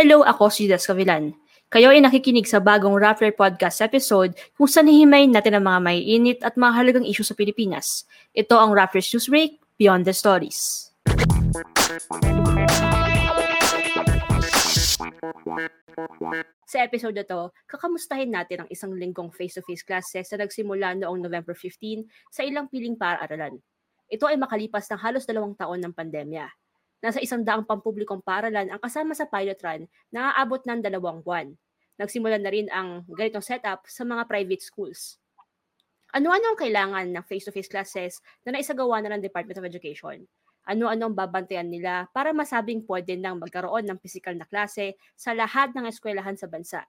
Hello, ako si Des Cavilan. Kayo ay nakikinig sa bagong Rappler Podcast episode kung saan hihimayin natin ang mga may init at mahalagang isyu sa Pilipinas. Ito ang Rappler's News Break, Beyond the Stories. Sa episode na to, kakamustahin natin ang isang linggong face-to-face classes na nagsimula noong November 15 sa ilang piling para-aralan. Ito ay makalipas ng halos dalawang taon ng pandemya nasa isang daang pampublikong paralan ang kasama sa pilot run na aabot ng dalawang buwan. Nagsimula na rin ang ganitong setup sa mga private schools. Ano-ano ang kailangan ng face-to-face classes na naisagawa na ng Department of Education? Ano-ano ang babantayan nila para masabing pwede nang magkaroon ng physical na klase sa lahat ng eskwelahan sa bansa?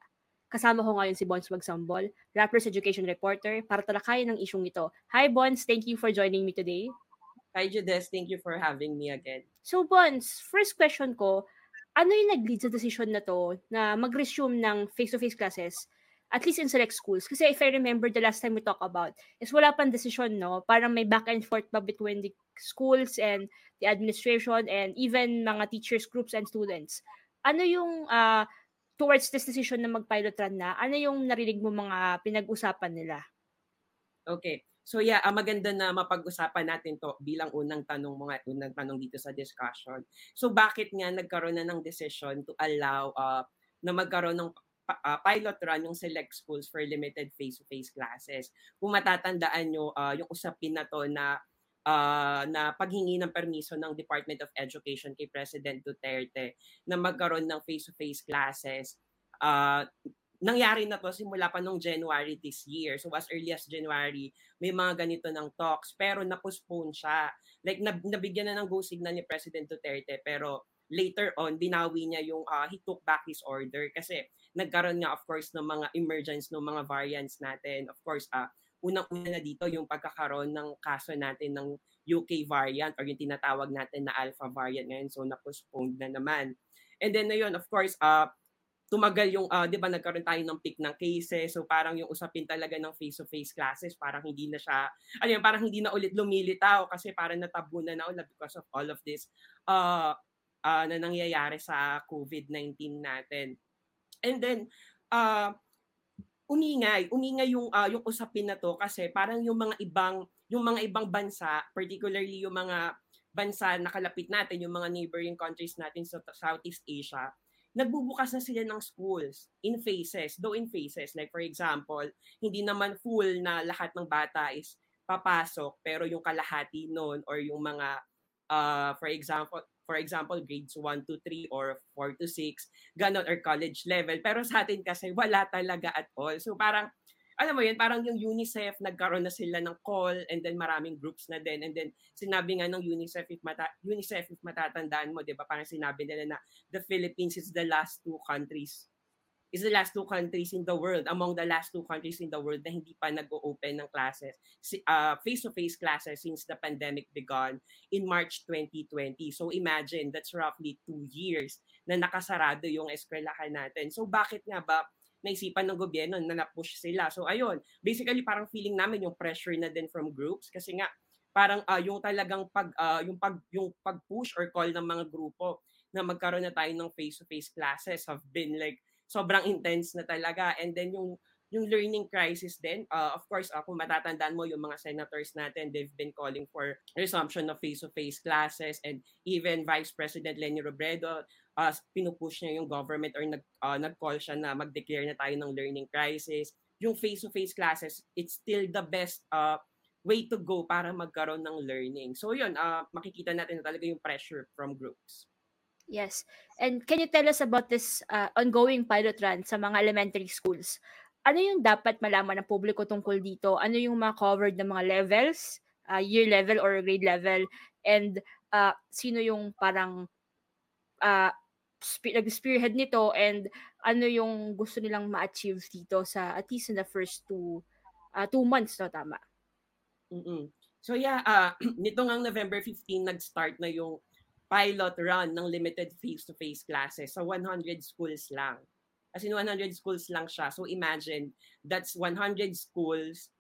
Kasama ko ngayon si Bons Magsambol, Rappers Education Reporter, para talakayin ang isyong ito. Hi Bons, thank you for joining me today. Hi, Judes. Thank you for having me again. So, Bons, first question ko, ano yung nag-lead sa decision na to na mag-resume ng face-to-face classes at least in select schools? Kasi if I remember the last time we talked about, is wala pang decision, no? Parang may back and forth pa between the schools and the administration and even mga teachers groups and students. Ano yung uh, towards this decision na mag-pilot run na, ano yung narinig mo mga pinag-usapan nila? Okay. So yeah, uh, maganda na mapag-usapan natin to bilang unang tanong mga unang tanong dito sa discussion. So bakit nga nagkaroon na ng decision to allow uh, na magkaroon ng uh, pilot run yung select schools for limited face-to-face classes. Kung matatandaan nyo, uh, yung usapin na to na uh, na paghingi ng permiso ng Department of Education kay President Duterte na magkaroon ng face-to-face classes uh, nangyari na to simula pa nung January this year. So as early as January, may mga ganito ng talks pero na-postpone siya. Like nab- nabigyan na ng go signal ni President Duterte pero later on binawi niya yung uh, he took back his order kasi nagkaroon nga of course ng mga emergence ng mga variants natin. Of course, uh, unang-una na dito yung pagkakaroon ng kaso natin ng UK variant or yung tinatawag natin na alpha variant ngayon. So na-postpone na naman. And then na yun, of course, uh, tumagal yung, uh, di ba, nagkaroon tayo ng peak ng cases. So parang yung usapin talaga ng face-to-face classes, parang hindi na siya, ano yun, parang hindi na ulit lumilitaw kasi parang natabunan na ulit because of all of this uh, uh, na nangyayari sa COVID-19 natin. And then, uh, umingay, umingay yung uh, yung usapin na to kasi parang yung mga ibang yung mga ibang bansa, particularly yung mga bansa na kalapit natin, yung mga neighboring countries natin sa Southeast Asia, nagbubukas na sila ng schools in phases, though in phases. Like for example, hindi naman full na lahat ng bata is papasok, pero yung kalahati noon or yung mga, uh, for example, for example, grades 1 to 3 or 4 to 6, ganon, or college level. Pero sa atin kasi wala talaga at all. So parang alam mo yun, parang yung UNICEF, nagkaroon na sila ng call and then maraming groups na din. And then sinabi nga ng UNICEF, if, mata, UNICEF, if matatandaan mo, di ba, parang sinabi nila na the Philippines is the last two countries is the last two countries in the world, among the last two countries in the world na hindi pa nag-open ng classes, uh, face-to-face classes since the pandemic began in March 2020. So imagine, that's roughly two years na nakasarado yung eskwelahan natin. So bakit nga ba naisipan ng gobyerno na na-push sila. So ayun, basically parang feeling namin yung pressure na din from groups kasi nga parang uh, yung talagang pag uh, yung pag yung pag-push or call ng mga grupo na magkaroon na tayo ng face-to-face classes have been like sobrang intense na talaga and then yung yung learning crisis din, uh, of course, uh, kung matatandaan mo yung mga senators natin, they've been calling for resumption of face-to-face classes and even Vice President Leni Robredo, uh, pinupush niya yung government or nag, uh, nag-call siya na mag-declare na tayo ng learning crisis. Yung face-to-face classes, it's still the best uh, way to go para magkaroon ng learning. So yun, uh, makikita natin na talaga yung pressure from groups. Yes. And can you tell us about this uh, ongoing pilot run sa mga elementary schools? ano yung dapat malaman ng publiko tungkol dito? Ano yung mga covered na mga levels, uh, year level or grade level, and uh, sino yung parang uh, spe- nag-spearhead nito and ano yung gusto nilang ma-achieve dito sa at least in the first two uh, two months, no? Tama? Mm-mm. So yeah, uh, nito ngang November 15 nag-start na yung pilot run ng limited face-to-face classes sa so 100 schools lang. As in 100 schools lang siya. So imagine, that's 100 schools,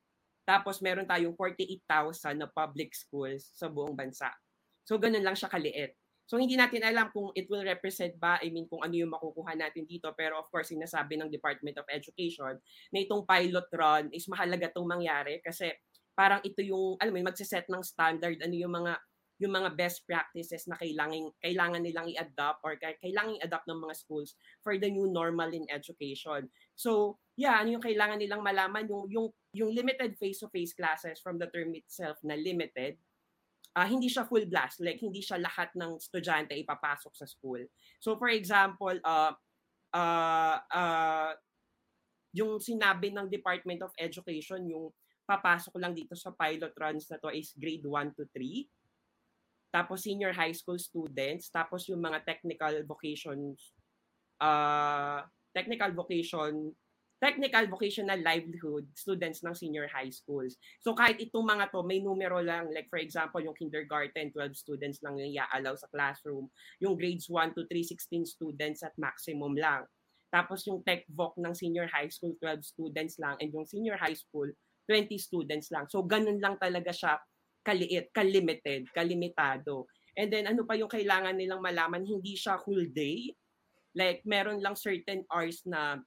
tapos meron tayong 48,000 na public schools sa buong bansa. So ganun lang siya kaliit. So hindi natin alam kung it will represent ba, I mean kung ano yung makukuha natin dito. Pero of course, sinasabi ng Department of Education na itong pilot run is mahalaga itong mangyari kasi parang ito yung, alam mo, magsiset ng standard, ano yung mga yung mga best practices na kailangan kailangan nilang i-adopt or kailangan i-adopt ng mga schools for the new normal in education. So, yeah, ano yung kailangan nilang malaman yung yung yung limited face-to-face classes from the term itself na limited uh, hindi siya full blast like hindi siya lahat ng estudyante ipapasok sa school. So for example, uh uh uh yung sinabi ng Department of Education yung papasok lang dito sa pilot runs na to is grade 1 to 3 tapos senior high school students, tapos yung mga technical vocations, uh, technical vocation, technical vocational livelihood students ng senior high schools. So kahit itong mga to, may numero lang, like for example, yung kindergarten, 12 students lang yung i-allow sa classroom. Yung grades 1 to 3, 16 students at maximum lang. Tapos yung tech voc ng senior high school, 12 students lang. And yung senior high school, 20 students lang. So ganun lang talaga siya kaliit, kalimited, kalimitado. And then ano pa yung kailangan nilang malaman, hindi siya whole day. Like meron lang certain hours na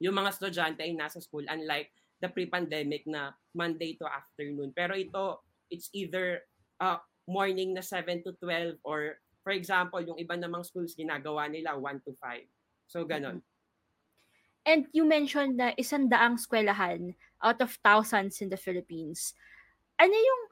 yung mga estudyante ay nasa school unlike the pre-pandemic na Monday to afternoon. Pero ito, it's either uh, morning na 7 to 12 or for example, yung iba namang schools ginagawa nila 1 to 5. So ganon. And you mentioned na isang daang skwelahan out of thousands in the Philippines. Ano yung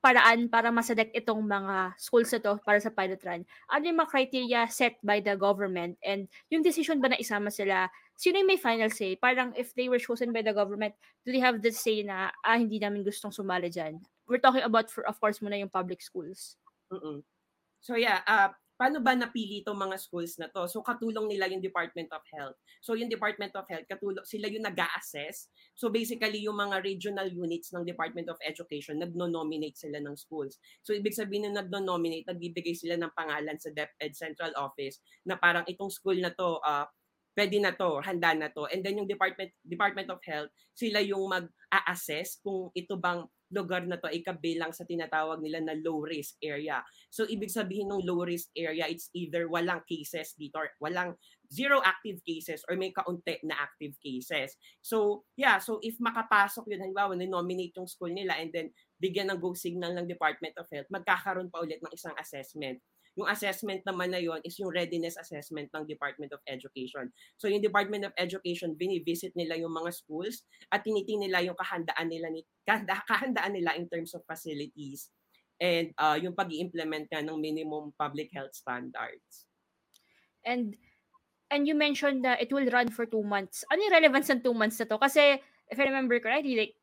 paraan para maselect itong mga schools na to para sa pilot run? Ano yung mga criteria set by the government? And yung decision ba na isama sila, sino yung may final say? Parang if they were chosen by the government, do they have the say na, ah, hindi namin gustong sumali dyan? We're talking about, for, of course, muna yung public schools. Mm-mm. So yeah, uh, paano ba napili itong mga schools na to? So katulong nila yung Department of Health. So yung Department of Health, katulong, sila yung nag assess So basically yung mga regional units ng Department of Education, nagno-nominate sila ng schools. So ibig sabihin na nagno-nominate, nagbibigay sila ng pangalan sa DepEd Central Office na parang itong school na to, uh, pwede na to, handa na to. And then yung Department Department of Health, sila yung mag-a-assess kung ito bang lugar na to ay kabilang sa tinatawag nila na low risk area. So ibig sabihin ng low risk area, it's either walang cases dito or walang zero active cases or may kaunti na active cases. So yeah, so if makapasok yun, halimbawa, nominate yung school nila and then bigyan ng go signal ng Department of Health, magkakaroon pa ulit ng isang assessment. Yung assessment naman na yon is yung readiness assessment ng Department of Education. So yung Department of Education, binivisit nila yung mga schools at tinitingnan nila yung kahandaan nila, ni, kahandaan nila in terms of facilities and uh, yung pag implement ng minimum public health standards. And and you mentioned that it will run for two months. Ano yung relevance ng two months na to? Kasi, if I remember correctly, like,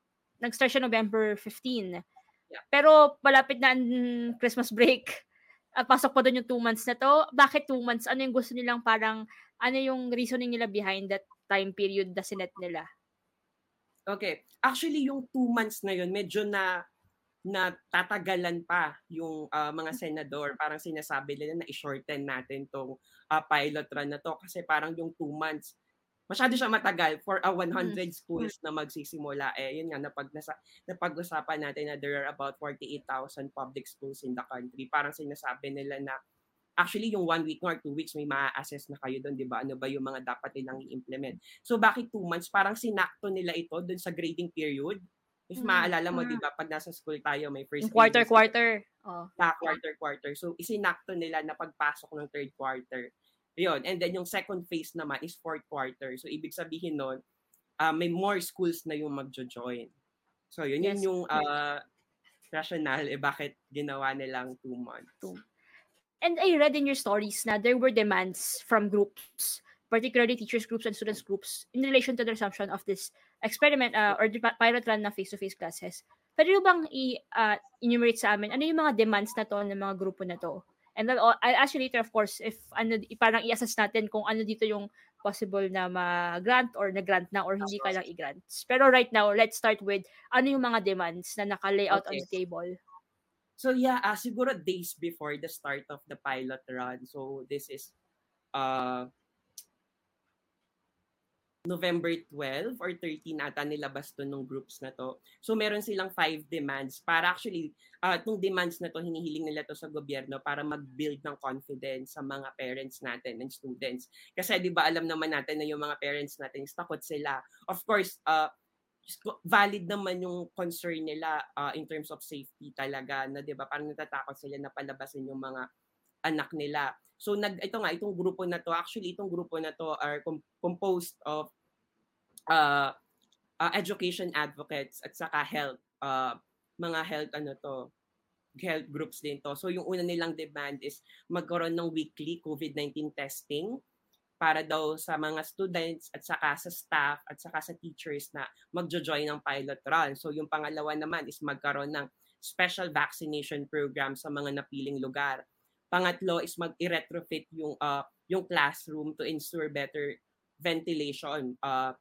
nag-start siya November 15. Yeah. Pero, malapit na ang Christmas break uh, pasok pa doon yung two months na to. Bakit two months? Ano yung gusto nilang parang, ano yung reasoning nila behind that time period na sinet nila? Okay. Actually, yung two months na yun, medyo na na tatagalan pa yung uh, mga senador. Parang sinasabi nila na i-shorten natin tong uh, pilot run na to kasi parang yung two months masyado siya matagal for a 100 mm. schools na magsisimula. Eh, yun nga, napag, nasa, napag-usapan natin na there are about 48,000 public schools in the country. Parang sinasabi nila na actually yung one week or two weeks may ma-assess na kayo doon, di ba? Ano ba yung mga dapat nilang i-implement? So bakit two months? Parang sinakto nila ito doon sa grading period. If mm maaalala mo, di ba, pag nasa school tayo, may first quarter, quarter. Oh. Ah, quarter, quarter. So, isinakto nila na pagpasok ng third quarter yun. And then yung second phase naman is fourth quarter. So ibig sabihin nun, uh, may more schools na yung magjo-join. So yun, yes. yun yung uh, rationale eh bakit ginawa nilang two months. Two. And I read in your stories na there were demands from groups, particularly teachers groups and students groups, in relation to the resumption of this experiment uh, or the pilot run na face-to-face classes. Pwede bang i-enumerate uh, sa amin, ano yung mga demands na to ng mga grupo na to? And then, I'll ask you later, of course, if ano, parang i-assess natin kung ano dito yung possible na ma-grant or na-grant na or hindi ka lang i-grant. Pero right now, let's start with ano yung mga demands na naka-layout okay. on the table. So yeah, uh, siguro days before the start of the pilot run. So this is uh November 12 or 13 ata nilabas to nung groups na to. So meron silang five demands para actually uh, itong demands na to hinihiling nila to sa gobyerno para mag-build ng confidence sa mga parents natin and students. Kasi 'di ba alam naman natin na yung mga parents natin takot sila. Of course, uh, valid naman yung concern nila uh, in terms of safety talaga na 'di ba parang natatakot sila na palabasin yung mga anak nila. So nag ito nga itong grupo na to actually itong grupo na to are com- composed of uh, uh, education advocates at saka health uh, mga health ano to health groups din to. So yung una nilang demand is magkaroon ng weekly COVID-19 testing para daw sa mga students at saka sa staff at saka sa teachers na magjo-join ng pilot run. So yung pangalawa naman is magkaroon ng special vaccination program sa mga napiling lugar. Pangatlo is mag-retrofit yung uh, yung classroom to ensure better ventilation. Uh,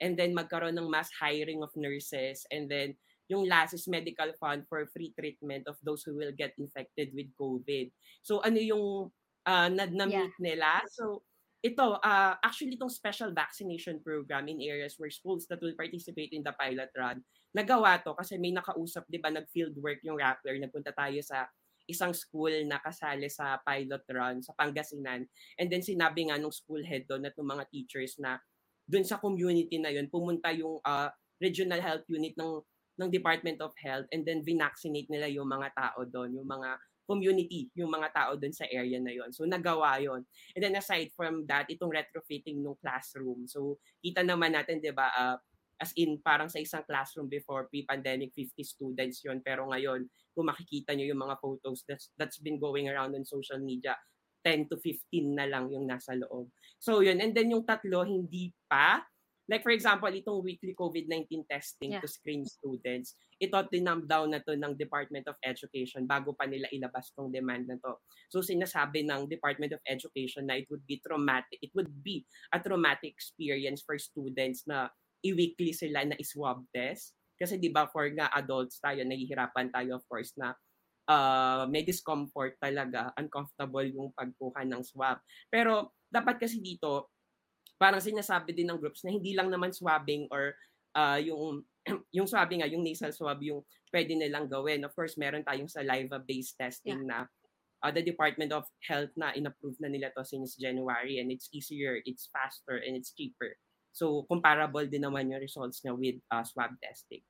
and then magkaroon ng mass hiring of nurses. And then yung last is medical fund for free treatment of those who will get infected with COVID. So ano yung uh, na-meet yeah. nila? So ito, uh, actually itong special vaccination program in areas where schools that will participate in the pilot run, nagawa to kasi may nakausap, di ba, nag-field work yung Rappler, nagpunta tayo sa isang school na kasali sa pilot run sa Pangasinan. And then sinabi nga nung school head doon at ng mga teachers na doon sa community na yun, pumunta yung uh, regional health unit ng ng Department of Health and then vinaccinate nila yung mga tao doon, yung mga community, yung mga tao doon sa area na yon. So nagawa yon. And then aside from that, itong retrofitting ng classroom. So kita naman natin, 'di ba, uh, as in parang sa isang classroom before pre-pandemic 50 students yon pero ngayon kung makikita nyo yung mga photos that's, that's been going around on social media 10 to 15 na lang yung nasa loob. So yun. And then yung tatlo hindi pa. Like for example itong weekly COVID-19 testing yeah. to screen students ito tinumb down na to ng Department of Education bago pa nila ilabas tong demand na to. So sinasabi ng Department of Education na it would be traumatic it would be a traumatic experience for students na i-weekly sila na i-swab test. Kasi 'di ba for nga adults tayo nahihirapan tayo of course na uh, may discomfort talaga, uncomfortable yung pagkuha ng swab. Pero dapat kasi dito parang sinasabi din ng groups na hindi lang naman swabbing or uh, yung yung swabbing nga, yung nasal swab yung pwede nilang gawin. Of course, meron tayong saliva-based testing yeah. na uh, the Department of Health na inapprove na nila to since January and it's easier, it's faster, and it's cheaper. So, comparable din naman yung results niya with uh, swab testing.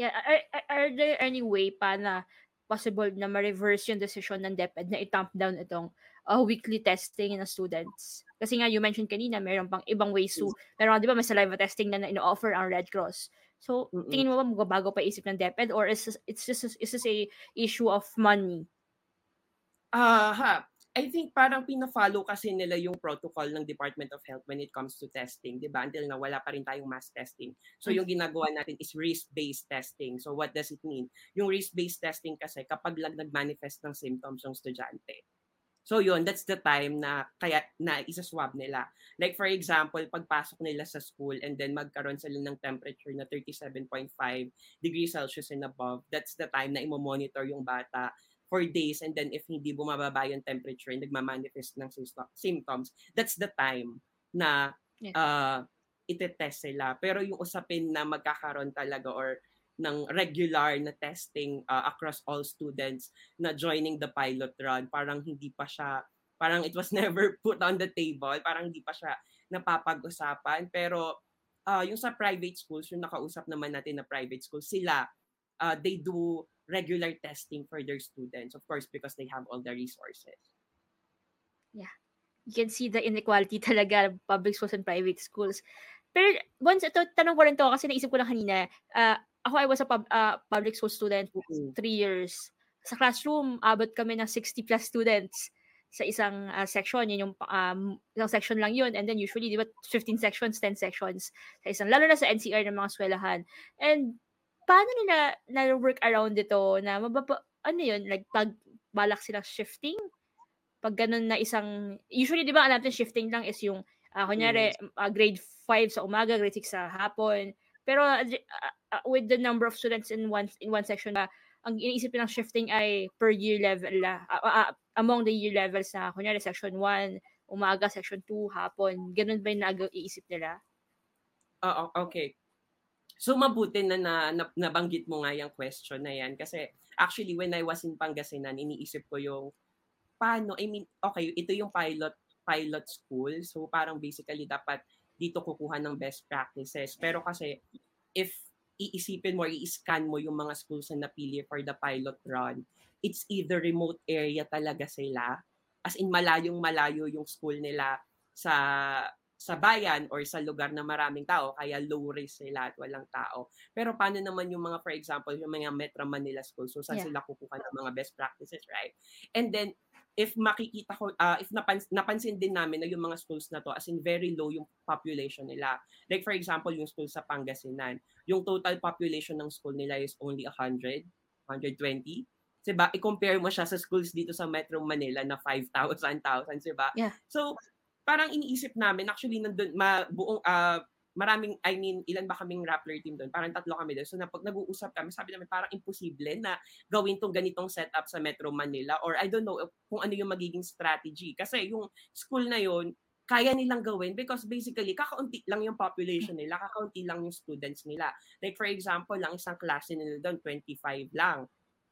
Yeah, are, are there any way pa na possible na ma-reverse yung decision ng DepEd na i-tamp down itong uh, weekly testing ng students? Kasi nga, you mentioned kanina, meron pang ibang ways to, pero di ba, may saliva testing na, na ino-offer ang Red Cross. So, Mm-mm. tingin mo ba magbabago pa isip ng DepEd or is it's just is this a issue of money? Ah, uh, ha. I think parang pina-follow kasi nila yung protocol ng Department of Health when it comes to testing, 'di ba? Until na wala pa rin tayong mass testing. So yung ginagawa natin is risk-based testing. So what does it mean? Yung risk-based testing kasi kapag lang nag-manifest ng symptoms ng estudyante. So yun, that's the time na kaya na isa-swab nila. Like for example, pagpasok nila sa school and then magkaroon sila ng temperature na 37.5 degrees Celsius and above, that's the time na imo-monitor yung bata for days and then if hindi bumababa yung temperature and nagmamanifest ng symptoms, that's the time na uh, itetest sila. Pero yung usapin na magkakaroon talaga or ng regular na testing uh, across all students na joining the pilot run, parang hindi pa siya, parang it was never put on the table, parang hindi pa siya napapag-usapan. Pero uh, yung sa private schools, yung nakausap naman natin na private schools, sila, uh, they do regular testing for their students, of course, because they have all the resources. Yeah. You can see the inequality talaga of public schools and private schools. Pero once ito, tanong ko rin to kasi naisip ko lang kanina, uh, ako I was a pub, uh, public school student mm-hmm. three years. Sa classroom, abot kami ng 60 plus students sa isang uh, section. Yun yung um, isang section lang yun. And then usually, di ba, 15 sections, 10 sections sa isang, lalo na sa NCR ng mga eskwelahan. And paano nila na-work around dito na mababa, ano yun, like pag balak silang shifting, pag ganun na isang, usually di ba natin shifting lang is yung, uh, kunyari, uh, grade 5 sa umaga, grade 6 sa hapon, pero uh, uh, with the number of students in one in one section, uh, ang iniisip ng shifting ay per year level la, uh, uh, among the year levels na, kunyari section 1, umaga, section 2, hapon, ganun ba yung nag-iisip nila? Oo, okay. So mabuti na, na, na nabanggit mo nga yung question na yan. Kasi actually when I was in Pangasinan iniisip ko yung paano I mean okay ito yung pilot pilot school. So parang basically dapat dito kukuha ng best practices. Pero kasi if iisipin mo i-scan mo yung mga schools na napili for the pilot run it's either remote area talaga sila. As in malayong malayo yung school nila sa sa bayan or sa lugar na maraming tao, kaya low risk sila at walang tao. Pero paano naman yung mga, for example, yung mga Metro Manila schools, so saan yeah. sila kukuha ng mga best practices, right? And then, if makikita ko, uh, if napans- napansin din namin na yung mga schools na to, as in very low yung population nila. Like for example, yung school sa Pangasinan, yung total population ng school nila is only 100, 120. Diba? I-compare mo siya sa schools dito sa Metro Manila na 5,000, 1,000, diba? Yeah. So, parang iniisip namin, actually, nandun, ma, buong, uh, maraming, I mean, ilan ba kaming Rappler team doon? Parang tatlo kami doon. So, na, pag nag-uusap kami, sabi namin, parang imposible na gawin tong ganitong setup sa Metro Manila or I don't know kung ano yung magiging strategy. Kasi yung school na yon kaya nilang gawin because basically, kakaunti lang yung population nila, kakaunti lang yung students nila. Like for example, lang isang klase nila doon, 25 lang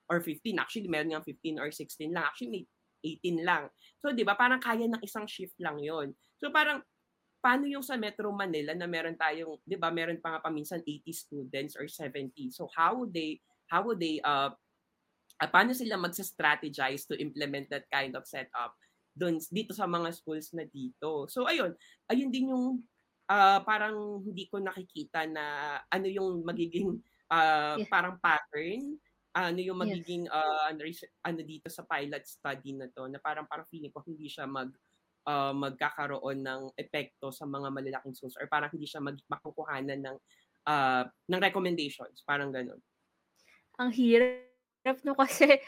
or 15. Actually, meron nga 15 or 16 lang. Actually, may 18 lang. So, di ba, parang kaya ng isang shift lang yon So, parang, paano yung sa Metro Manila na meron tayong, di ba, meron pa nga paminsan 80 students or 70. So, how would they, how would they, uh, uh paano sila magsa-strategize to implement that kind of setup dun, dito sa mga schools na dito. So, ayun, ayun din yung uh, parang hindi ko nakikita na ano yung magiging uh, yeah. parang pattern ano yung magiging yes. uh, ano, dito sa pilot study na to na parang parang feeling ko hindi siya mag uh, magkakaroon ng epekto sa mga malalaking schools or parang hindi siya mag makukuhanan ng uh, ng recommendations parang ganun ang hirap no kasi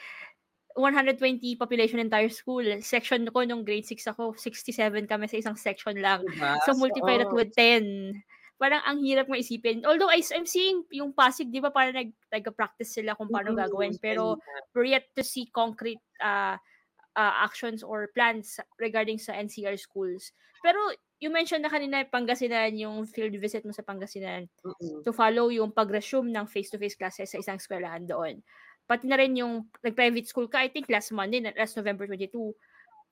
120 population entire school. Section ko nung grade 6 ako, 67 kami sa isang section lang. Diba? So multiply so, that with 10 parang ang hirap nga isipin. Although I, I'm seeing yung Pasig, di ba, parang nag, nag-practice sila kung paano mm-hmm. gagawin. Pero we're yet to see concrete uh, uh, actions or plans regarding sa NCR schools. Pero you mentioned na kanina Pangasinan, yung field visit mo sa Pangasinan mm-hmm. to follow yung pag-resume ng face-to-face classes sa isang eskwelahan doon. Pati na rin yung nag-private school ka, I think last Monday, last November 22,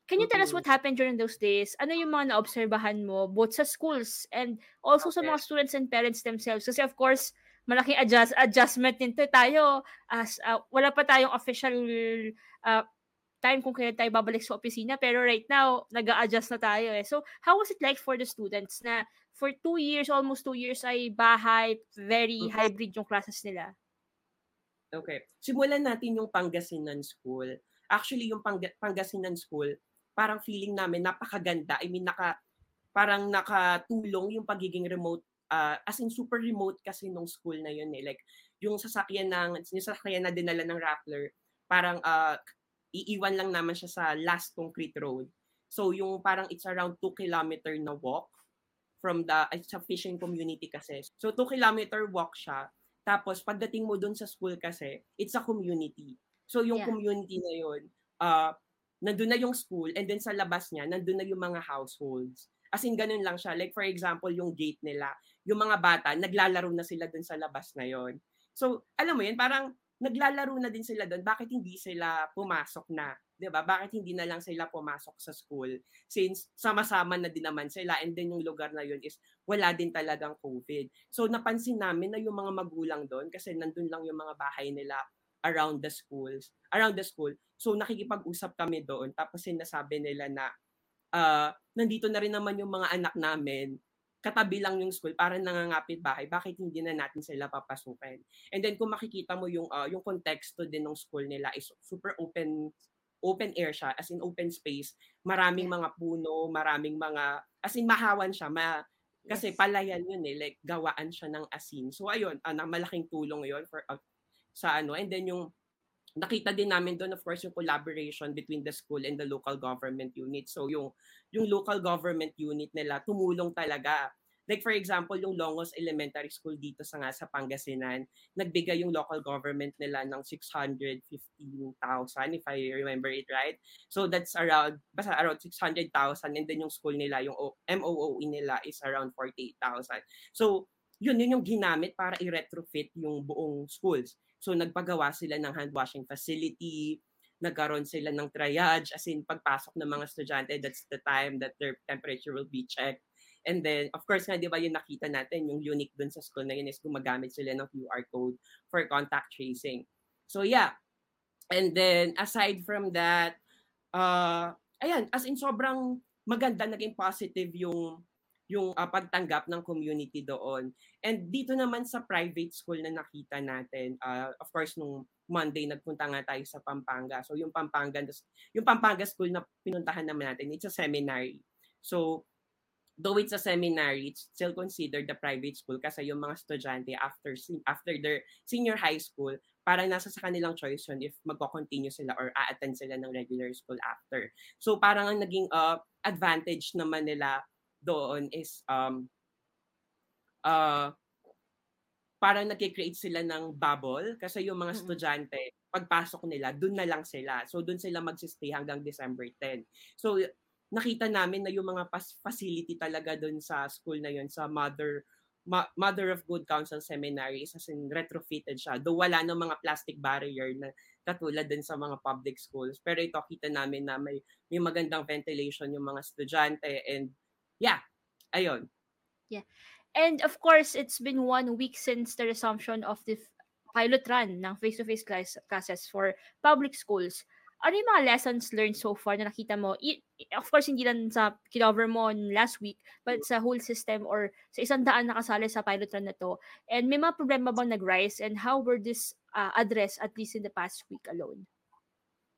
Can you tell us what happened during those days? Ano yung mga naobserbahan mo both sa schools and also okay. sa mga students and parents themselves? Kasi of course, malaking adjust adjustment nito tayo as uh, wala pa tayong official uh, time kung kailan tayo babalik sa opisina pero right now nag-a-adjust na tayo eh. So how was it like for the students na for two years, almost two years ay bahay, very mm-hmm. hybrid yung classes nila? Okay. Simulan natin yung Pangasinan School. Actually, yung Pang- Pangasinan School, parang feeling namin napakaganda. I mean, naka, parang nakatulong yung pagiging remote, uh, as in super remote kasi nung school na yun eh. Like, yung sasakyan ng, yung sasakyan na dinala ng Rappler, parang uh, iiwan lang naman siya sa last concrete road. So, yung parang it's around 2 kilometer na walk from the, it's a fishing community kasi. So, 2 kilometer walk siya. Tapos, pagdating mo dun sa school kasi, it's a community. So, yung yeah. community na yun, uh, nandun na yung school and then sa labas niya, nandun na yung mga households. As in, ganun lang siya. Like, for example, yung gate nila, yung mga bata, naglalaro na sila dun sa labas na yon. So, alam mo yun, parang naglalaro na din sila doon. Bakit hindi sila pumasok na? 'di ba? Bakit hindi na lang sila pumasok sa school since sama-sama na din naman sila and then yung lugar na yun is wala din talagang COVID. So napansin namin na yung mga magulang doon kasi nandun lang yung mga bahay nila around the schools, around the school. So nakikipag-usap kami doon tapos sinasabi nila na uh, nandito na rin naman yung mga anak namin katabi lang yung school para nangangapit bahay, bakit hindi na natin sila papasukin? And then kung makikita mo yung uh, yung konteksto din ng school nila is super open open air siya, as in open space. Maraming mga puno, maraming mga, as in mahawan siya, ma, kasi palayan yun eh, like gawaan siya ng asin. So ayun, uh, malaking tulong yun for, uh, sa ano. And then yung nakita din namin doon of course yung collaboration between the school and the local government unit. So yung yung local government unit nila tumulong talaga. Like for example, yung Longos Elementary School dito sa nga sa Pangasinan, nagbigay yung local government nila ng 615,000 if I remember it right. So that's around basta around 600,000 and then yung school nila, yung MOOE nila is around 48,000. So yun, yun yung ginamit para i-retrofit yung buong schools. So nagpagawa sila ng hand washing facility, nagkaroon sila ng triage, as in pagpasok ng mga estudyante, that's the time that their temperature will be checked. And then, of course nga, di ba yung nakita natin, yung unique dun sa school na yun is gumagamit sila ng QR code for contact tracing. So yeah. And then, aside from that, uh, ayan, as in sobrang maganda, naging positive yung yung uh, pagtanggap ng community doon. And dito naman sa private school na nakita natin, uh, of course, nung Monday, nagpunta nga tayo sa Pampanga. So, yung Pampanga, yung Pampanga school na pinuntahan naman natin, it's a seminary. So, though it's a seminary, it's still considered the private school kasi yung mga estudyante after after their senior high school, parang nasa sa kanilang choice yun if magko-continue sila or a-attend sila ng regular school after. So parang ang naging uh, advantage naman nila doon is um uh, parang nag-create sila ng bubble kasi yung mga estudyante, pagpasok nila, doon na lang sila. So doon sila magsistay hanggang December 10. So nakita namin na yung mga facility talaga doon sa school na yun, sa Mother Ma- Mother of Good Counsel Seminary, as in retrofitted siya. Though wala ng mga plastic barrier na katulad din sa mga public schools. Pero ito, kita namin na may, may magandang ventilation yung mga estudyante and yeah, ayun. Yeah. And of course, it's been one week since the resumption of the pilot run ng face-to-face class, classes for public schools ano yung mga lessons learned so far na nakita mo? I, of course, hindi lang sa kinover mo last week, but sa whole system or sa isang daan nakasali sa pilot run na to. And may mga problema bang nag-rise and how were this uh, addressed at least in the past week alone?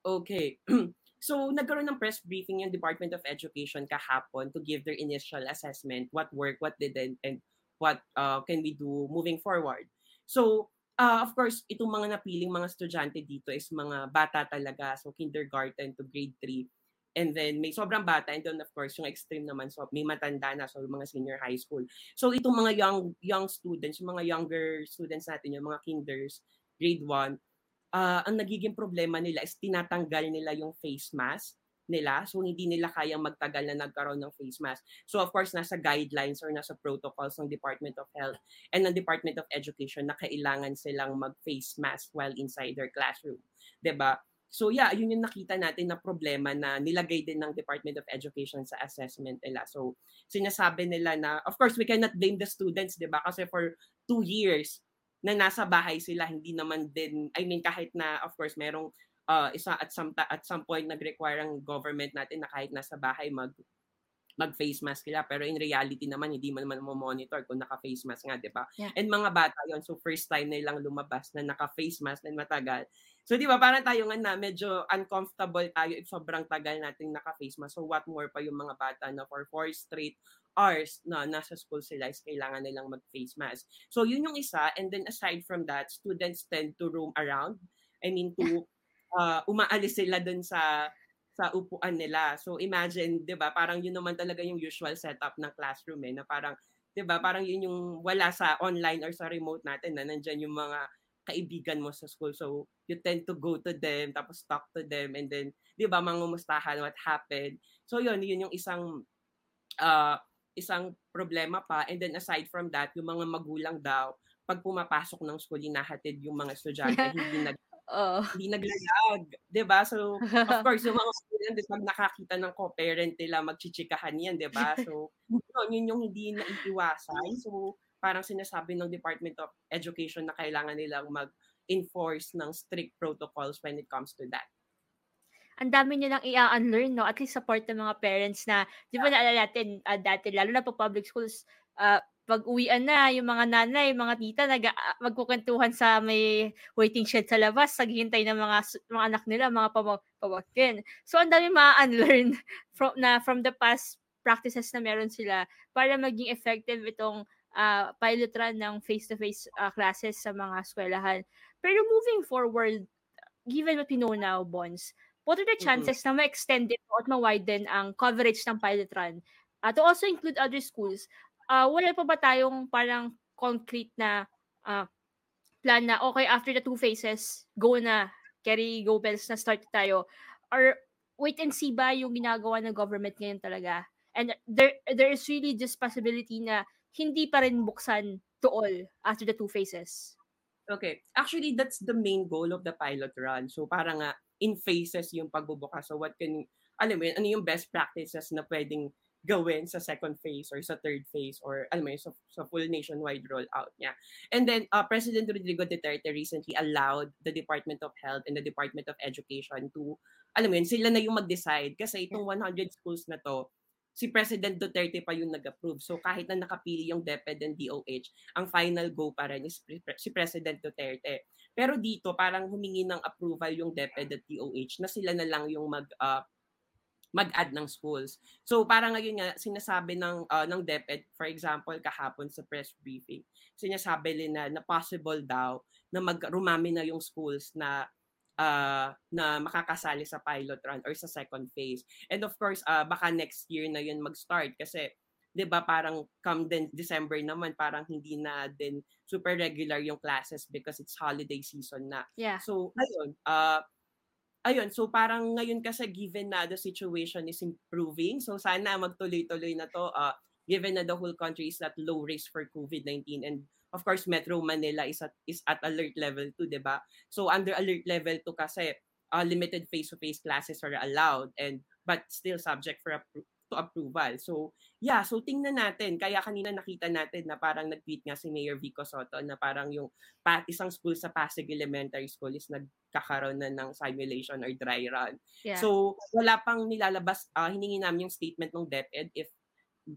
Okay. so, nagkaroon ng press briefing yung Department of Education kahapon to give their initial assessment, what worked, what didn't, and what uh, can we do moving forward. So, uh, of course, itong mga napiling mga estudyante dito is mga bata talaga. So, kindergarten to grade 3. And then, may sobrang bata. And then, of course, yung extreme naman, so may matanda na. So, mga senior high school. So, itong mga young young students, yung mga younger students natin, yung mga kinders, grade 1, uh, ang nagiging problema nila is tinatanggal nila yung face mask nila. So, hindi nila kayang magtagal na nagkaroon ng face mask. So, of course, nasa guidelines or nasa protocols ng Department of Health and ng Department of Education na kailangan silang mag-face mask while inside their classroom. ba? Diba? So yeah, yun yung nakita natin na problema na nilagay din ng Department of Education sa assessment nila. So sinasabi nila na, of course, we cannot blame the students, di ba? Kasi for two years na nasa bahay sila, hindi naman din, I mean, kahit na, of course, merong uh, isa at some at some point nag-require ang government natin na kahit nasa bahay mag mag-face mask sila. Pero in reality naman, hindi man naman mo-monitor kung naka-face mask nga, di ba? Yeah. And mga bata yon so first time na ilang lumabas na naka-face mask na matagal. So di ba, parang tayo nga na medyo uncomfortable tayo if sobrang tagal nating naka-face mask. So what more pa yung mga bata na for four straight hours na nasa school sila is kailangan nilang mag-face mask. So yun yung isa. And then aside from that, students tend to roam around. I mean, to uh, umaalis sila dun sa sa upuan nila. So imagine, 'di ba, parang yun naman talaga yung usual setup ng classroom eh, na parang 'di ba, parang yun yung wala sa online or sa remote natin na nandiyan yung mga kaibigan mo sa school. So you tend to go to them tapos talk to them and then 'di ba, mangumustahan what happened. So yun, yun yung isang uh, isang problema pa. And then aside from that, yung mga magulang daw pag pumapasok ng school, hinahatid yung mga estudyante, hindi nag Oo. Hindi naglalag, ba? So, of course, yung mga student pag nakakita ng co-parent nila, magchichikahan 'yan, ba? So, yun, yun yung hindi naiiwasan. So, parang sinasabi ng Department of Education na kailangan nilang mag-enforce ng strict protocols when it comes to that. Ang dami nilang i-unlearn, no? At least support ng mga parents na, di ba naalala natin uh, dati, lalo na po public schools, uh, pag uwian na, yung mga nanay, mga tita, nag, uh, magkukwentuhan sa may waiting shed sa labas, naghihintay ng mga, mga anak nila, mga pamangkin. So, ang dami ma-unlearn from, na from the past practices na meron sila para maging effective itong uh, pilot run ng face-to-face uh, classes sa mga eskwelahan. Pero moving forward, given what we know now, Bonds, what are the chances mm-hmm. na ma-extend ito at ma-widen ang coverage ng pilot run uh, to also include other schools uh, wala pa ba tayong parang concrete na uh, plan na okay after the two phases go na carry go bells na start tayo or wait and see ba yung ginagawa ng government ngayon talaga and there there is really this possibility na hindi pa rin buksan to all after the two phases? Okay. Actually, that's the main goal of the pilot run. So, para nga, in phases yung pagbubukas. So, what can, alam mo yun, ano yung best practices na pwedeng gawin sa second phase or sa third phase or alam mo yun, sa, sa full nationwide rollout niya. And then, uh, President Rodrigo Duterte recently allowed the Department of Health and the Department of Education to, alam mo yun, sila na yung mag-decide kasi itong 100 schools na to, si President Duterte pa yung nag-approve. So kahit na nakapili yung DepEd and DOH, ang final go pa rin is si President Duterte. Pero dito parang humingi ng approval yung DepEd at DOH na sila na lang yung mag uh, mag-add ng schools. So parang ngayon nga sinasabi ng uh, ng DepEd for example kahapon sa press briefing, sinasabi nila na possible daw na mag rumami na yung schools na uh, na makakasali sa pilot run or sa second phase. And of course, uh, baka next year na yun mag-start kasi 'di ba parang come then December naman parang hindi na din super regular yung classes because it's holiday season na. Yeah. So ayun, uh ayun, so parang ngayon kasi given na the situation is improving, so sana magtuloy-tuloy na to uh, given na the whole country is at low risk for COVID-19 and of course Metro Manila is at is at alert level 2, 'di ba? So under alert level 2 kasi uh, limited face-to-face classes are allowed and but still subject for appro- to approval. So, yeah, so tingnan natin. Kaya kanina nakita natin na parang nag-tweet nga si Mayor Vico Soto na parang yung pa, isang school sa Pasig Elementary School is nagkakaroon na ng simulation or dry run. Yeah. So, wala pang nilalabas, uh, hiningi namin yung statement ng DepEd if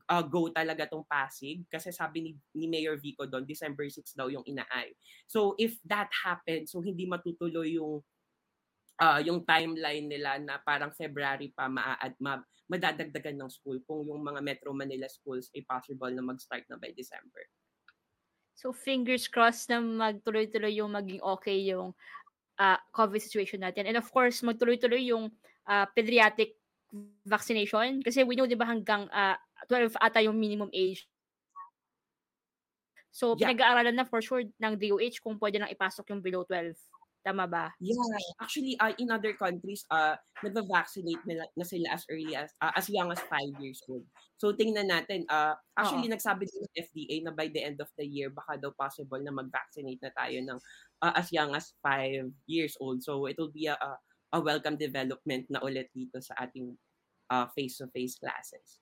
uh, go talaga tong Pasig kasi sabi ni, ni Mayor Vico doon December 6 daw yung inaay. So if that happens, so hindi matutuloy yung uh, yung timeline nila na parang February pa maa-add ma, madadagdagan ng school kung yung mga Metro Manila schools ay possible na mag-start na by December. So fingers crossed na magtuloy-tuloy yung maging okay yung uh, COVID situation natin. And of course, magtuloy-tuloy yung uh, pediatric vaccination kasi we know 'di ba hanggang uh, 12 ata yung minimum age. So yeah. pinag-aaralan na for sure ng DOH kung pwede nang ipasok yung below 12. Tama ba? Yeah, actually uh, in other countries uh nagva-vaccinate na, na sila as early as uh, as young as 5 years old. So tingnan natin uh actually Uh-oh. nagsabi din ng FDA na by the end of the year baka daw possible na mag-vaccinate na tayo ng uh, as young as 5 years old. So it will be a, a a welcome development na ulit dito sa ating uh, face-to-face classes.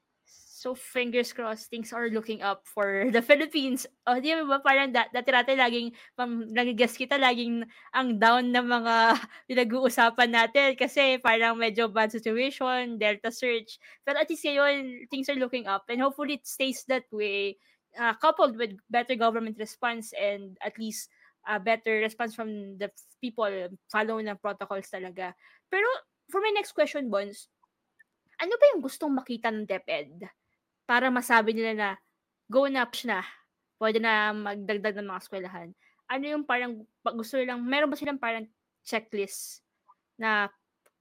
So fingers crossed, things are looking up for the Philippines. O, oh, di ba parang da- dati dati laging, pam, nag-guess kita, laging ang down ng mga pinag-uusapan natin kasi parang medyo bad situation, Delta surge. Pero at least ngayon, things are looking up and hopefully it stays that way uh, coupled with better government response and at least uh, better response from the people following ng protocols talaga. Pero for my next question, Bons, ano ba yung gustong makita ng DepEd para masabi nila na go na na, pwede na magdagdag ng mga eskwelahan? Ano yung parang gusto nilang, meron ba silang parang checklist na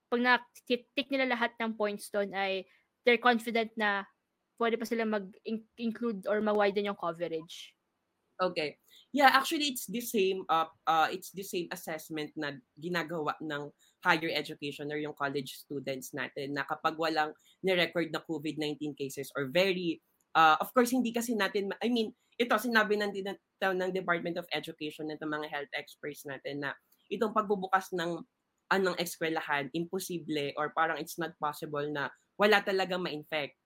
pag na-tick nila lahat ng points doon ay they're confident na pwede pa sila mag-include or ma-widen yung coverage? Okay. Yeah, actually it's the same uh, uh it's the same assessment na ginagawa ng higher education or yung college students natin na kapag walang ni-record na COVID-19 cases or very uh, of course hindi kasi natin I mean ito sinabi ng ng Department of Education at ng mga health experts natin na itong pagbubukas ng anong eskwelahan imposible or parang it's not possible na wala talaga ma-infect.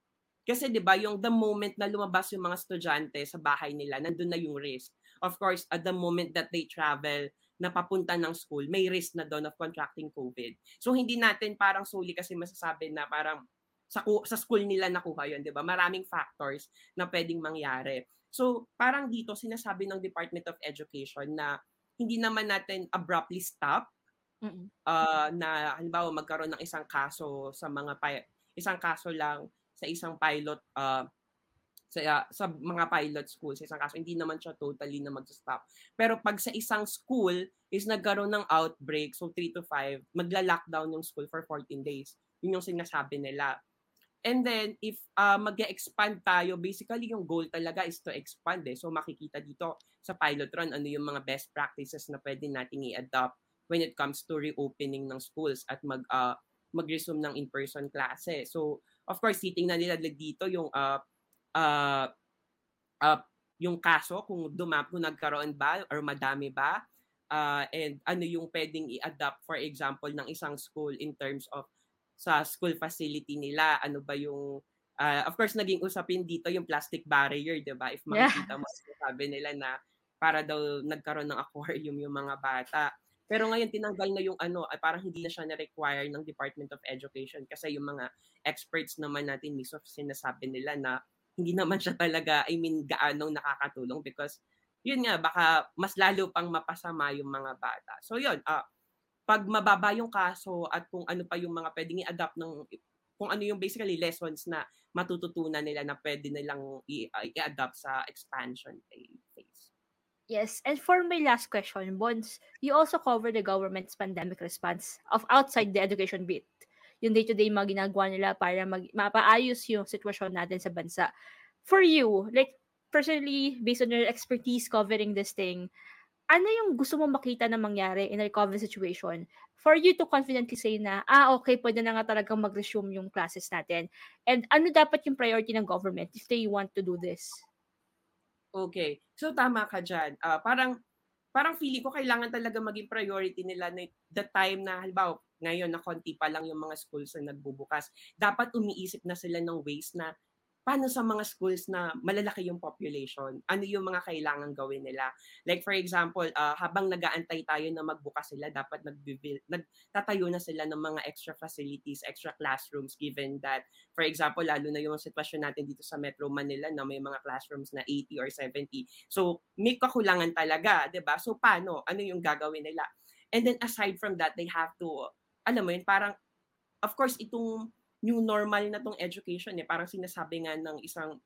Kasi 'di ba yung the moment na lumabas yung mga estudyante sa bahay nila, nandun na yung risk. Of course, at the moment that they travel na papunta ng school, may risk na doon of contracting COVID. So hindi natin parang solely kasi masasabi na parang sa, sa school nila nakuha yun, di ba? Maraming factors na pwedeng mangyari. So parang dito sinasabi ng Department of Education na hindi naman natin abruptly stop uh, na halimbawa magkaroon ng isang kaso sa mga pi- isang kaso lang sa isang pilot uh, sa, uh, sa mga pilot school sa isang kaso, hindi naman siya totally na mag-stop. Pero pag sa isang school is nagkaroon ng outbreak, so 3 to 5, magla-lockdown yung school for 14 days. Yun yung sinasabi nila. And then, if uh, mag-expand tayo, basically yung goal talaga is to expand eh. So makikita dito sa pilot run ano yung mga best practices na pwede nating i-adopt when it comes to reopening ng schools at mag uh, mag-resume ng in-person classes. So, of course, titingnan nila dito yung uh, uh, uh, yung kaso, kung dumap, kung nagkaroon ba or madami ba, uh, and ano yung pwedeng i-adapt, for example, ng isang school in terms of sa school facility nila, ano ba yung uh, of course naging usapin dito yung plastic barrier, 'di ba? If makikita yeah. mo sabi nila na para daw nagkaroon ng aquarium yung mga bata. Pero ngayon tinanggal na yung ano, ay parang hindi na siya na-require ng Department of Education kasi yung mga experts naman natin mismo sinasabi nila na hindi naman siya talaga, I mean, gaanong nakakatulong because yun nga, baka mas lalo pang mapasama yung mga bata. So yun, uh, pag mababa yung kaso at kung ano pa yung mga pwedeng i-adapt ng, kung ano yung basically lessons na matututunan nila na pwede nilang i-adapt sa expansion phase. Yes, and for my last question, Bonds, you also cover the government's pandemic response of outside the education bit. Yung day-to-day mga ginagawa nila para mag, mapaayos yung sitwasyon natin sa bansa. For you, like personally, based on your expertise covering this thing, ano yung gusto mo makita na mangyari in a COVID situation for you to confidently say na, ah, okay, pwede na nga talagang mag-resume yung classes natin? And ano dapat yung priority ng government if they want to do this? Okay. So tama ka diyan. Uh, parang parang feeling ko kailangan talaga maging priority nila na the time na halimbawa ngayon na konti pa lang yung mga schools na nagbubukas. Dapat umiisip na sila ng ways na paano sa mga schools na malalaki yung population? Ano yung mga kailangan gawin nila? Like for example, uh, habang nagaantay tayo na magbukas sila, dapat nagbibuild, nagtatayo na sila ng mga extra facilities, extra classrooms given that, for example, lalo na yung sitwasyon natin dito sa Metro Manila na may mga classrooms na 80 or 70. So, may kakulangan talaga, 'di ba? So, paano? Ano yung gagawin nila? And then aside from that, they have to, alam mo yun, parang, of course, itong new normal na tong education eh. Parang sinasabi nga ng isang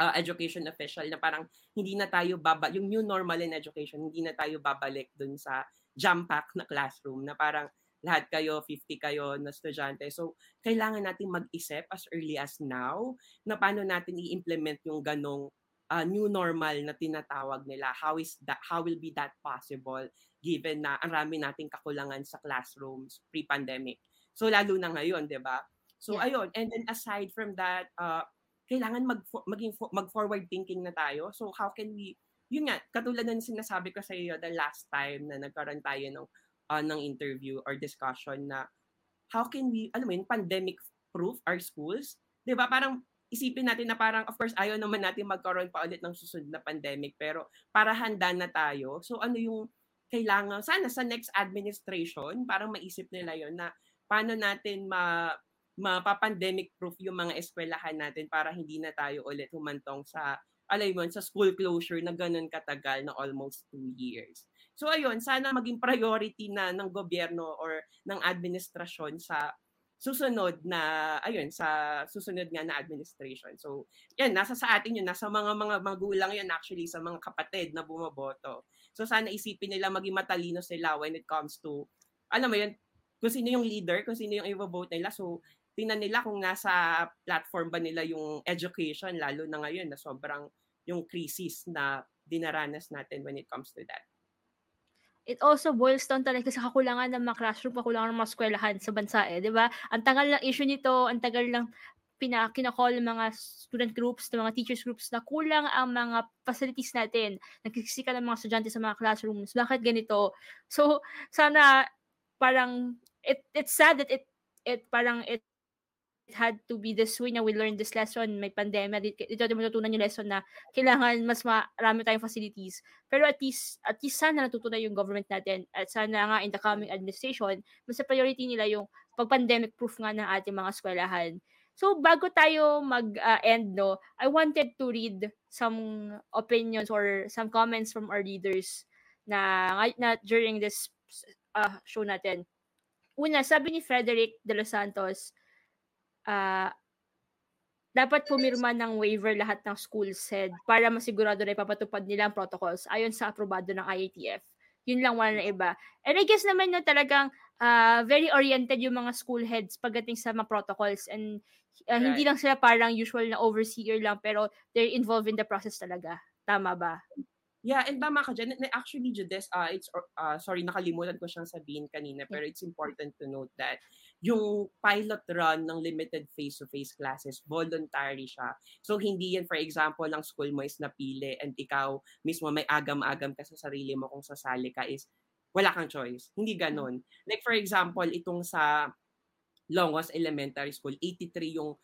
uh, education official na parang hindi na tayo baba yung new normal in education, hindi na tayo babalik dun sa jam pack na classroom na parang lahat kayo, 50 kayo na estudyante. So, kailangan natin mag-isip as early as now na paano natin i-implement yung ganong uh, new normal na tinatawag nila. How is that how will be that possible given na ang rami nating kakulangan sa classrooms pre-pandemic. So lalo na ngayon, 'di ba? So yeah. ayun, and then aside from that, uh, kailangan mag maging mag-forward thinking na tayo. So how can we yun nga, katulad ng sinasabi ko sa iyo the last time na nagkaroon tayo ng uh, ng interview or discussion na how can we, alam mo yun, pandemic proof our schools? 'Di ba? Parang isipin natin na parang of course ayaw naman natin magkaroon pa ulit ng susunod na pandemic pero para handa na tayo. So ano yung kailangan sana sa next administration parang maisip nila yon na paano natin ma mapapandemic proof yung mga eskwelahan natin para hindi na tayo ulit humantong sa alay mo, sa school closure na ganun katagal na almost two years. So ayun, sana maging priority na ng gobyerno or ng administrasyon sa susunod na ayun sa susunod nga na administration. So, yan nasa sa atin yun, nasa mga mga magulang yun actually sa mga kapatid na bumoboto. So sana isipin nila maging matalino sila when it comes to alam mo yun, kung sino yung leader, kung sino yung i-vote nila. So tingnan nila kung nasa platform ba nila yung education, lalo na ngayon na sobrang yung crisis na dinaranas natin when it comes to that. It also boils down talaga sa kakulangan ng mga classroom, kakulangan ng mga eskwelahan sa bansa eh, di ba? Ang tagal ng issue nito, ang tagal lang pina, kinakall mga student groups, ng mga teachers groups na kulang ang mga facilities natin. Nagkikisika ng mga estudyante sa mga classrooms. Bakit ganito? So, sana parang it it's sad that it it parang it had to be this way na we learned this lesson, may pandemya, dito natin matutunan yung lesson na kailangan mas marami tayong facilities. Pero at least, at least sana natutunan yung government natin at sana nga in the coming administration, mas priority nila yung pag-pandemic proof nga ng ating mga eskwelahan. So, bago tayo mag-end, uh, no, I wanted to read some opinions or some comments from our leaders na, na during this uh, show natin. Una, sabi ni Frederick de los Santos, uh, dapat pumirma ng waiver lahat ng school head para masigurado na ipapatupad nila ang protocols ayon sa aprobado ng IATF. Yun lang wala na iba. And I guess naman na talagang uh, very oriented yung mga school heads pagdating sa mga protocols and uh, right. hindi lang sila parang usual na overseer lang pero they're involved in the process talaga. Tama ba? Yeah, and tama ka dyan. Actually, Judes, uh, it's, uh, sorry, nakalimutan ko siyang sabihin kanina, pero it's important to note that yung pilot run ng limited face-to-face classes, voluntary siya. So, hindi yan, for example, ang school mo is napili and ikaw mismo may agam-agam ka sa sarili mo kung sasali ka is wala kang choice. Hindi ganon. Like, for example, itong sa Longos Elementary School, 83 yung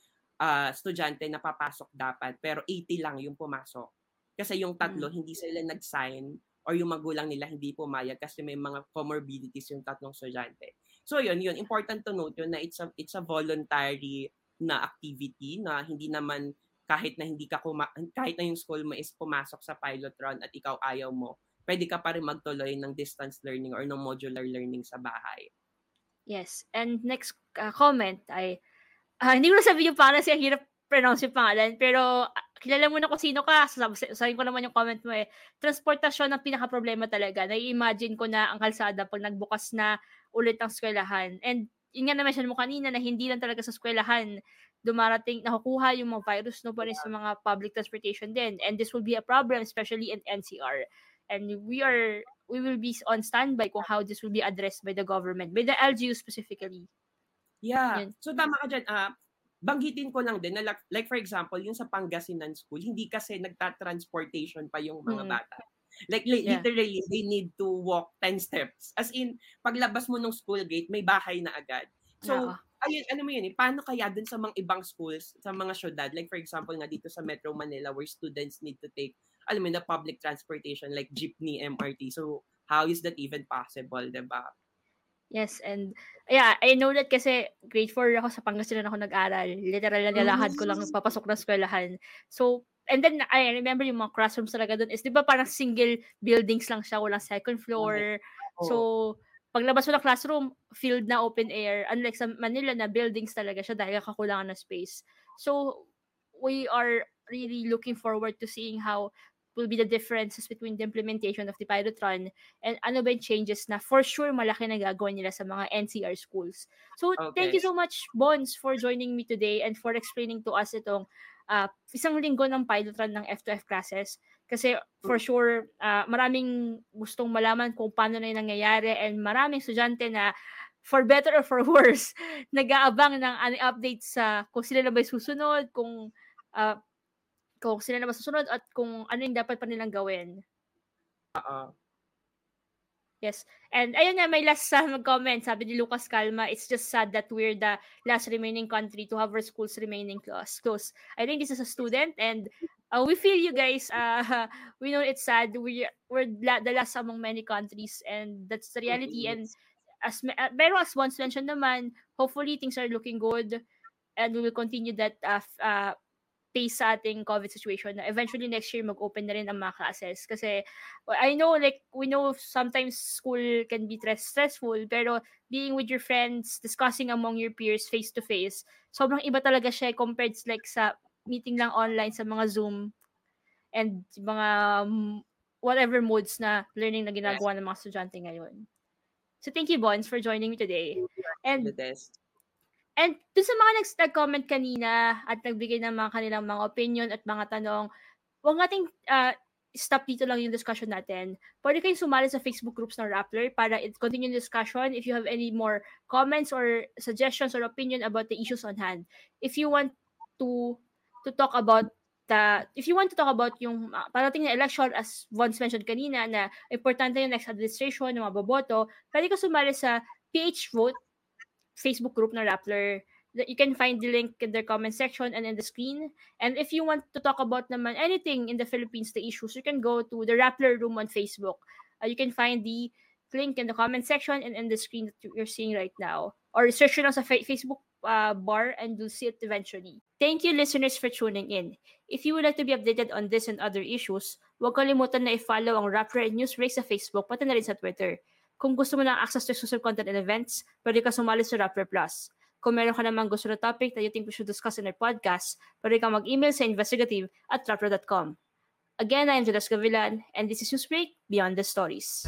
uh, estudyante na papasok dapat, pero 80 lang yung pumasok. Kasi yung tatlo, hmm. hindi sila nag-sign or yung magulang nila hindi pumayag kasi may mga comorbidities yung tatlong estudyante. So yun, yun important to note yun na it's a it's a voluntary na activity na hindi naman kahit na hindi ka kuma- kahit na yung school mo is pumasok sa pilot run at ikaw ayaw mo, pwede ka pa rin magtuloy ng distance learning or ng modular learning sa bahay. Yes. And next uh, comment ay uh, hindi ko na sabihin yung pangalan kasi hirap pronounce yung pangalan. Pero uh, kilala mo na kung sino ka. Sabihin ko naman yung comment mo eh. Transportasyon ang pinaka-problema talaga. Nai-imagine ko na ang kalsada pag nagbukas na ulit ang eskwelahan. And yun nga na-mention mo kanina na hindi lang talaga sa eskwelahan dumarating, nakukuha yung mga virus no pa rin sa mga public transportation din. And this will be a problem, especially in NCR. And we are, we will be on standby kung how this will be addressed by the government, by the LGU specifically. Yeah. Yun. So tama ka dyan. Uh, banggitin ko lang din na like, like for example, yung sa Pangasinan School, hindi kasi nagta-transportation pa yung mga mm. bata. Like yeah. literally, they need to walk 10 steps. As in, paglabas mo ng school gate, may bahay na agad. So, yeah. ayun, ano mo yun eh, paano kaya dun sa mga ibang schools, sa mga syudad, like for example nga dito sa Metro Manila where students need to take, alam mo na public transportation like jeepney, MRT. So, how is that even possible, diba? Yes, and yeah, I know that kasi grade 4 ako sa Pangasinan ako nag-aral. Literal na nilalakad ko lang papasok ng eskwelahan. So, and then I remember yung mga classrooms talaga doon is 'di ba parang single buildings lang siya, walang second floor. Oh. So, paglabas mo ng classroom, field na open air. Unlike sa Manila na buildings talaga siya dahil kakulangan ng space. So, we are really looking forward to seeing how will be the differences between the implementation of the pilot run and ano ba yung changes na for sure malaki na gagawin nila sa mga NCR schools. So, okay. thank you so much, Bonds, for joining me today and for explaining to us itong uh, isang linggo ng pilot run ng F2F classes. Kasi for sure, uh, maraming gustong malaman kung paano na yung nangyayari and maraming estudyante na for better or for worse, nag-aabang ng ano, updates sa kung sila na ba susunod, kung uh, kung sila na masusunod at kung ano yung dapat pa nilang gawin. Oo. Yes. And ayun nga, may last sa uh, comment, sabi ni Lucas Calma, it's just sad that we're the last remaining country to have our schools remaining closed. I think this is a student and uh, we feel you guys. Uh, we know it's sad. We, we're la- the last among many countries and that's the reality. And as, uh, pero as once mentioned naman, hopefully things are looking good and we will continue that uh, uh, pace sa ating COVID situation na eventually next year mag-open na rin ang mga classes. Kasi I know like we know sometimes school can be stressful pero being with your friends, discussing among your peers face to face, sobrang iba talaga siya compared like sa meeting lang online sa mga Zoom and mga whatever modes na learning na ginagawa ng mga estudyante ngayon. So thank you, Bonds, for joining me today. And the best. And dun sa mga nag-comment kanina at nagbigay ng mga kanilang mga opinion at mga tanong, huwag nating uh, stop dito lang yung discussion natin. Pwede kayong sumali sa Facebook groups ng Rappler para it continue the discussion if you have any more comments or suggestions or opinion about the issues on hand. If you want to to talk about the if you want to talk about yung uh, parating na election as once mentioned kanina na importante yung next administration ng mga boboto, pwede ka sumali sa PH Vote Facebook group na Rappler. You can find the link in their comment section and in the screen. And if you want to talk about naman anything in the Philippines, the issues, you can go to the Rappler room on Facebook. Uh, you can find the link in the comment section and in the screen that you're seeing right now. Or search lang sa Facebook uh, bar and you'll see it eventually. Thank you listeners for tuning in. If you would like to be updated on this and other issues, huwag kalimutan na i-follow ang Rappler News Break sa Facebook pati na rin sa Twitter. Kung gusto mo ng access to exclusive content and events, pwede ka sumali sa Rapper Plus. Kung meron ka namang gusto na topic that you think we should discuss in our podcast, pwede ka mag-email sa investigative at rapper.com. Again, I am Jonas Gavilan, and this is Newsbreak Beyond the Stories.